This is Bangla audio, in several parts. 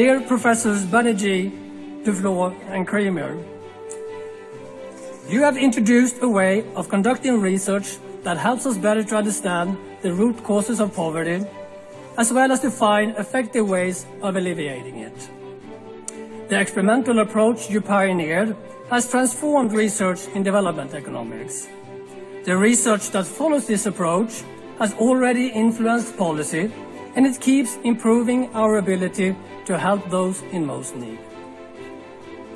Dear Professors Banerjee, Duflo and Kramer, you have introduced a way of conducting research that helps us better to understand the root causes of poverty, as well as to find effective ways of alleviating it. The experimental approach you pioneered has transformed research in development economics. The research that follows this approach has already influenced policy, and it keeps improving our ability to help those in most need.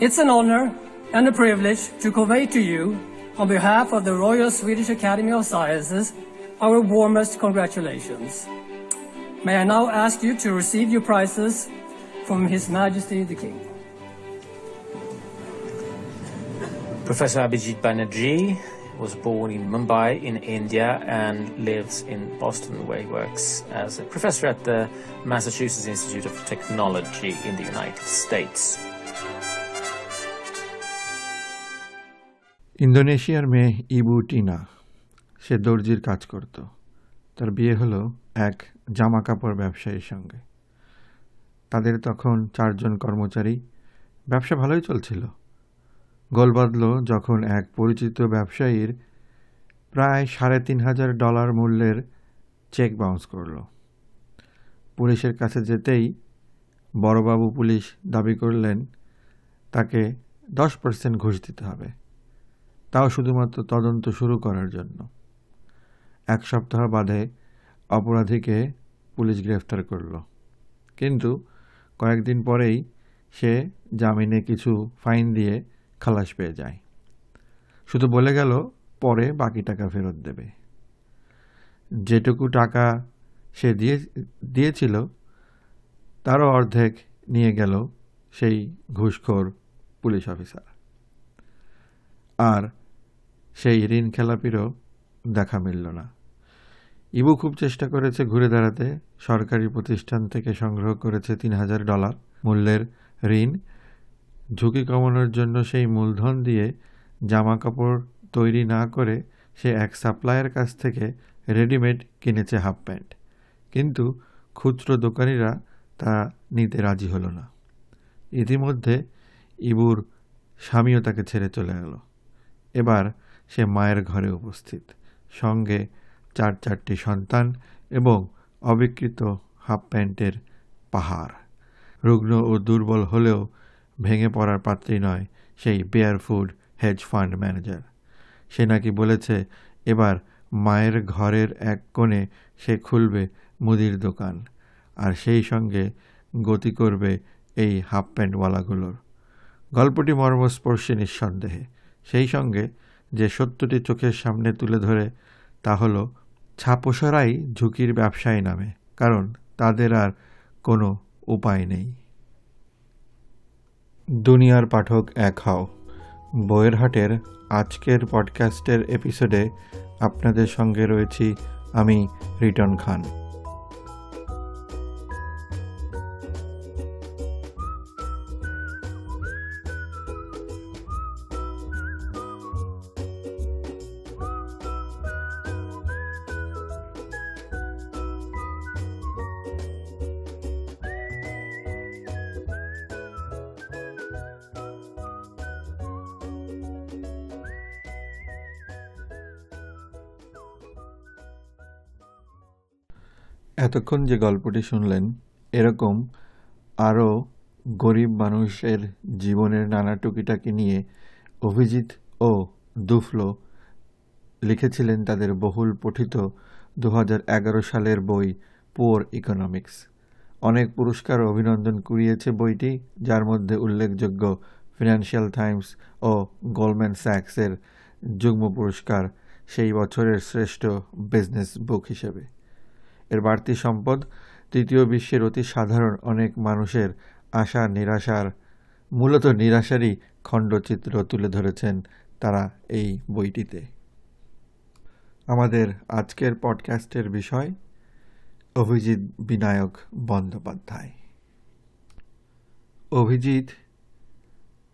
It's an honor and a privilege to convey to you, on behalf of the Royal Swedish Academy of Sciences, our warmest congratulations. May I now ask you to receive your prizes from His Majesty the King. Professor Abhijit Banerjee was born in Mumbai in India and lives in Boston where he works as a professor at the Massachusetts Institute of Technology in the United States. ইন্দোনেশিয়ার মেয়ে ইবু টিনা সে দর্জির কাজ করত তার বিয়ে হলো এক জামা কাপড় ব্যবসায়ীর সঙ্গে তাদের তখন চারজন কর্মচারী ব্যবসা ভালোই চলছিল গোল বাঁধল যখন এক পরিচিত ব্যবসায়ীর প্রায় সাড়ে তিন হাজার ডলার মূল্যের চেক বাউন্স করল। পুলিশের কাছে যেতেই বড়বাবু পুলিশ দাবি করলেন, তাকে দশ পার্সেন্ট ঘুষ দিতে হবে। তাও শুধুমাত্র তদন্ত শুরু করার জন্য। এক সপ্তাহ বাদে অপরাধীকে পুলিশ গ্রেফতার করল। কিন্তু কয়েকদিন পরেই সে জামিনে কিছু ফাইন দিয়ে খালাস পেয়ে যায়। শুধু বলে গেল, পরে বাকি টাকা ফেরত দেবে। যেটুকু টাকা সে দিয়ে, দিয়েছিল, তারও অর্ধেক নিয়ে গেল সেই ঘুষখোর পুলিশ অফিসার। আর সেই ঋণ খেলাপিরও দেখা মিলল না। ইবু খুব চেষ্টা করেছে ঘুরে দাঁড়াতে। সরকারি প্রতিষ্ঠান থেকে সংগ্রহ করেছে তিন হাজার ডলার। মূল্যের ঋণ ঝুঁকি কমানোর জন্য সেই মূলধন দিয়ে জামা কাপড় তৈরি না করে সে এক সাপ্লায়ের কাছ থেকে রেডিমেড কিনেছে হাফ প্যান্ট। কিন্তু খুচরো দোকানিরা তা নিতে রাজি হলো না। ইতিমধ্যে ইবুর স্বামীও তাকে ছেড়ে চলে গেল। এবার সে মায়ের ঘরে উপস্থিত। সঙ্গে চার চারটি সন্তান এবং অবিকৃত হাফ প্যান্টের পাহাড়। রুগ্ন ও দুর্বল হলেও ভেঙে পড়ার পাত্রী নয়, সেই bear food hedge fund manager সে নাকি বলেছে, এবার মায়ের ঘরের এক কোণে সে খুলবে মুদির দোকান, আর সেই সঙ্গে গতি করবে এই হাফ প্যান্টওয়ালাগুলোর। গল্পটি মর্মস্পর্শী নিঃসন্দেহে। সেই সঙ্গে যে সত্যটি চোখের সামনে তুলে ধরে, তা হলো ছাপোসরাই ঝুঁকির ব্যবসায়ী নামে, কারণ তাদের আর কোনো উপায় নেই। দুনিয়ার পাঠক এক হও। বইয়ের হাটের আজকের পডকাস্টের এপিসোডে আপনাদের সঙ্গে রয়েছি আমি রিটন খান। এতক্ষণ যে গল্পটি শুনলেন, এরকম আরও গরিব মানুষের জীবনের নানা টুকিটাকি নিয়ে অভিজিৎ ও দুফলো লিখেছিলেন তাদের বহুল পঠিত দু হাজার এগারো সালের বই পুয়ার ইকোনমিক্স। অনেক পুরস্কার অভিনন্দন কুড়িয়েছে বইটি, যার মধ্যে উল্লেখযোগ্য ফিনান্সিয়াল টাইমস ও গোল্ডম্যান স্যাক্সের যুগ্ম পুরস্কার, সেই বছরের শ্রেষ্ঠ বিজনেস বুক হিসেবে। এর বাড়তি সম্পদ তৃতীয় বিশ্বের অতি সাধারণ অনেক মানুষের আশা নিরাশার, মূলত নিরাশারই খণ্ডচিত্র তুলে ধরেছেন তারা এই বইটিতে। আমাদের আজকের পডকাস্টের বিষয়, Abhijit Vinayak Bandyopadhyay. Abhijit,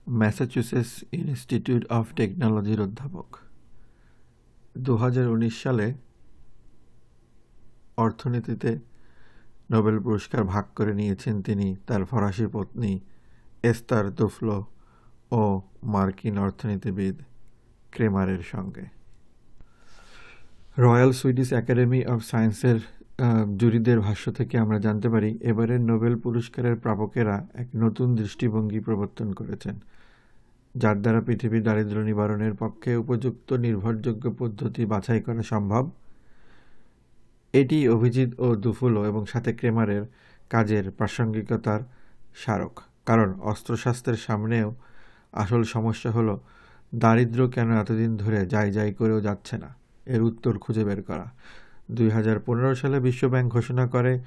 Massachusetts Institute of টেকনোলজির অধ্যাপক। দু হাজার উনিশ সালে অর্থনীতিতে নোবেল পুরস্কার ভাগ করে নিয়েছেন তিনি। তার ফরাসি পত্নী এস্তার দুফলো ও মার্কিন অর্থনীতিবিদ ক্রেমারের সঙ্গে। রয়্যাল সুইডিশ একাডেমি অফ সায়েন্সের জুরিদের ভাষ্য থেকে আমরা জানতে পারি, এবারের নোবেল পুরস্কারের প্রাপকেরা এক নতুন দৃষ্টিভঙ্গি প্রবর্তন করেছেন, যার দ্বারা পৃথিবীর দারিদ্র্য নিবারণের পক্ষে উপযুক্ত, নির্ভরযোগ্য পদ্ধতি বাছাই করা সম্ভব। এটি অভিজিৎ ও দুফুলো এবং সাথে ক্রেমারের কাজের প্রাসঙ্গিকতার স্মারক। কারণ অস্ত্রশাস্ত্রের সামনেও আসল সমস্যা হলো দারিদ্র কেন এতদিন ধরে যাই যাই করেও যাচ্ছে না? এর উত্তর খুঁজে বের করা। দুই হাজার পনেরো সালে বিশ্বব্যাংক ঘোষণা করে,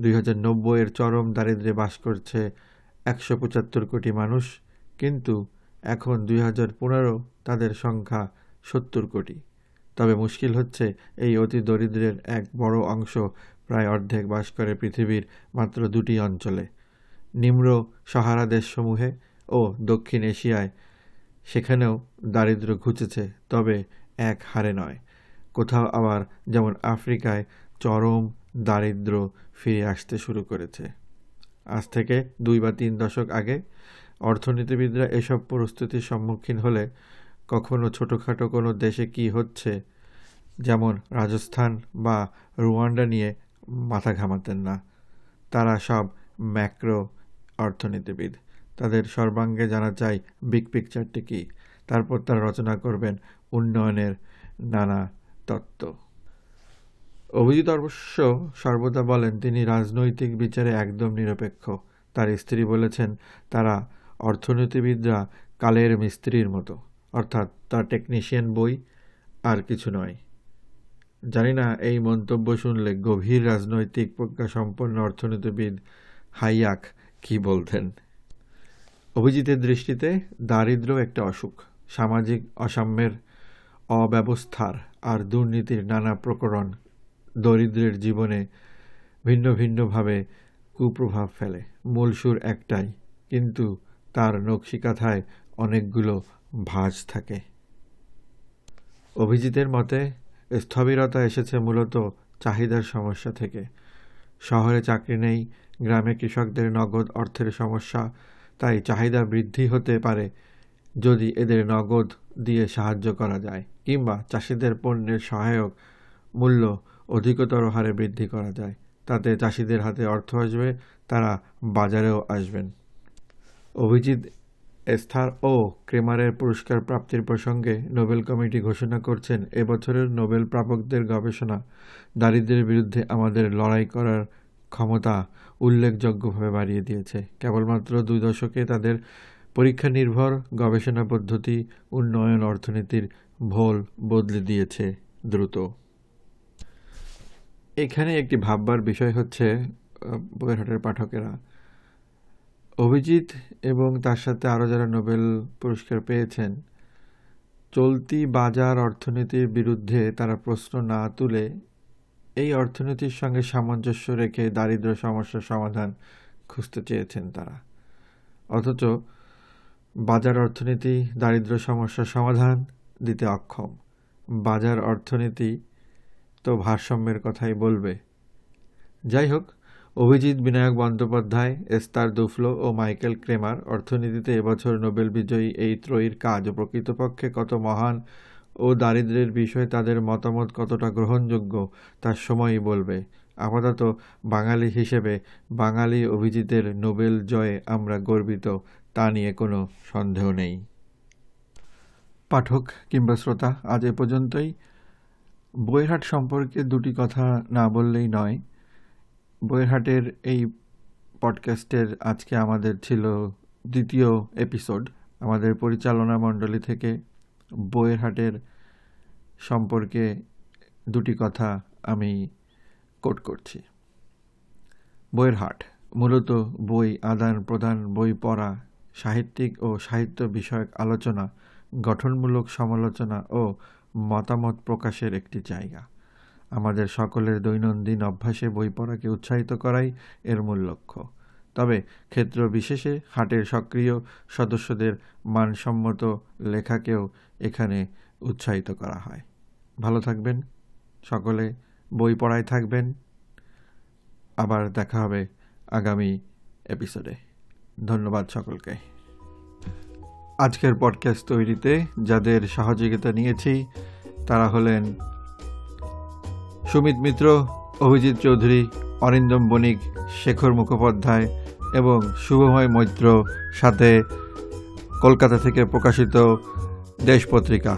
দুই নব্বইয়ের চরম দারিদ্র্যে বাস করছে একশো পঁচাত্তর কোটি মানুষ, কিন্তু এখন দুই হাজার পনেরো তাদের সংখ্যা সত্তর কোটি। তবে মুশকিল হচ্ছে, এই অতি দরিদ্রের এক বড় অংশ প্রায় অর্ধেক বাস করে পৃথিবীর মাত্র দুটি অঞ্চলে। নিম্ন সাহারা দেশসমূহে ও দক্ষিণ এশিয়ায় সেখানেও দারিদ্র্য ঘুচেছে, তবে এক হারে নয়। কোথাও আবার যেমন আফ্রিকায় চরম দারিদ্র ফিরে আসতে শুরু করেছে। আজ থেকে দুই বা তিন দশক আগে অর্থনীতিবিদরা এসব পরিস্থিতির সম্মুখীন হলে কখনো ছোটোখাটো কোনো দেশে কি হচ্ছে? যেমন রাজস্থান বা রুয়ান্ডা নিয়ে মাথা ঘামাতেন না। তারা সব ম্যাক্রো অর্থনীতিবিদ। তাদের সর্বাঙ্গে জানা চাই বিগ পিকচারটি কী? তারপর তারা রচনা করবেন উন্নয়নের নানা তত্ত্ব। অভিজিৎ অবশ্য সর্বদা বলেন, তিনি রাজনৈতিক বিচারে একদম নিরপেক্ষ। তার স্ত্রী বলেছেন, তারা অর্থনীতিবিদরা কালের মিস্ত্রির মতো। অর্থাৎ তার টেকনিশিয়ান বই আর কিছু নয়। জানি না, এই মন্তব্য শুনলে গভীর রাজনৈতিক প্রজ্ঞাসম্পন্ন অর্থনীতিবিদ হাইয়াক কি বলতেন? অভিজিতের দৃষ্টিতে দারিদ্র একটা অসুখ, সামাজিক অসাম্যের অব্যবস্থার আর দুর্নীতির নানা প্রকরণ দরিদ্রের জীবনে ভিন্ন ভিন্নভাবে কুপ্রভাব ফেলে। মূল সুর একটাই, কিন্তু তার নকশিকাথায় অনেকগুলো ভাঁজ থাকে। অভিজিতের মতে, স্থবিরতা এসেছে মূলত চাহিদার সমস্যা থেকে। শহরে চাকরি নেই, গ্রামে কৃষকদের নগদ অর্থের সমস্যা, তাই চাহিদা বৃদ্ধি হতে পারে যদি এদের নগদ দিয়ে সাহায্য করা যায়, কিংবা চাষিদের পণ্যের সহায়ক মূল্য অধিকতর হারে বৃদ্ধি করা যায়। তাতে চাষিদের হাতে অর্থ আসবে, তারা বাজারেও আসবেন। অভিজিৎ এস্থার ও ক্রেমারের পুরস্কার প্রাপ্তির প্রসঙ্গে নোবেল কমিটি ঘোষণা করছেন এবছরের নোবেল প্রাপকদের গবেষণা। দারিদ্র্যের বিরুদ্ধে আমাদের লড়াই করার ক্ষমতা উল্লেখযোগ্যভাবে বাড়িয়ে দিয়েছে। কেবলমাত্র দুই দশকে তাদের পরীক্ষা নির্ভর গবেষণা পদ্ধতি, উন্নয়ন অর্থনীতির ভোল বদলে দিয়েছে দ্রুত। এখানে একটি ভাববার বিষয় হচ্ছে বইয়েরহাটের পাঠকেরা। অভিজিৎ এবং তার সাথে আরও যারা নোবেল পুরস্কার পেয়েছেন, চলতি বাজার অর্থনীতির বিরুদ্ধে তারা প্রশ্ন না তুলে এই অর্থনীতির সঙ্গে সামঞ্জস্য রেখে দারিদ্র সমস্যার সমাধান খুঁজতে চেয়েছেন তারা। অথচ বাজার অর্থনীতি দারিদ্র সমস্যার সমাধান দিতে অক্ষম। বাজার অর্থনীতি তো ভারসাম্যের কথাই বলবে। যাই হোক অভিজিৎ বিনায়ক বন্দ্যোপাধ্যায়, এস্তার দুফলো ও মাইকেল ক্রেমার অর্থনীতিতে এবছর নোবেল বিজয়ী এই ত্রয়ীর কাজ প্রকৃতপক্ষে কত মহান ও দারিদ্রের বিষয়ে তাদের মতামত কতটা গ্রহণযোগ্য তার সময়ই বলবে। আপাতত বাঙালি হিসেবে বাঙালি অভিজিতের নোবেল জয়ে আমরা গর্বিত, তা নিয়ে কোনো সন্দেহ নেই। পাঠক কিংবা শ্রোতা, আজ এ পর্যন্তই। বইহাট সম্পর্কে দুটি কথা না বললেই নয় বইয়েরহাটের এই পডকাস্টের আজকে আমাদের ছিল দ্বিতীয় এপিসোড আমাদের পরিচালনা মণ্ডলী থেকে বইয়েরহাটের সম্পর্কে দুটি কথা আমি কোট করছি। বইয়ের হাট মূলত বই আদান প্রদান, বই পড়া, সাহিত্যিক ও সাহিত্য বিষয়ক আলোচনা, গঠনমূলক সমালোচনা ও মতামত প্রকাশের একটি জায়গা। আমাদের সকলের দৈনন্দিন অভ্যাসে বই পড়াকে উৎসাহিত করাই এর মূল লক্ষ্য। তবে ক্ষেত্র বিশেষে হাটের সক্রিয় সদস্যদের মানসম্মত লেখাকেও এখানে উৎসাহিত করা হয়। ভালো থাকবেন, সকলে বই পড়ায় থাকবেন। আবার দেখা হবে আগামী এপিসোডে। ধন্যবাদ সকলকে। আজকের পডকাস্ট তৈরিতে যাদের সহযোগিতা নিয়েছি, তারা হলেন সুমিত মিত্র, অভিজিৎ চৌধুরী অরিন্দম বণিক, শেখর মুখোপাধ্যায় এবং শুভময় মৈত্র সাথে কলকাতা থেকে প্রকাশিত দেশ পত্রিকা।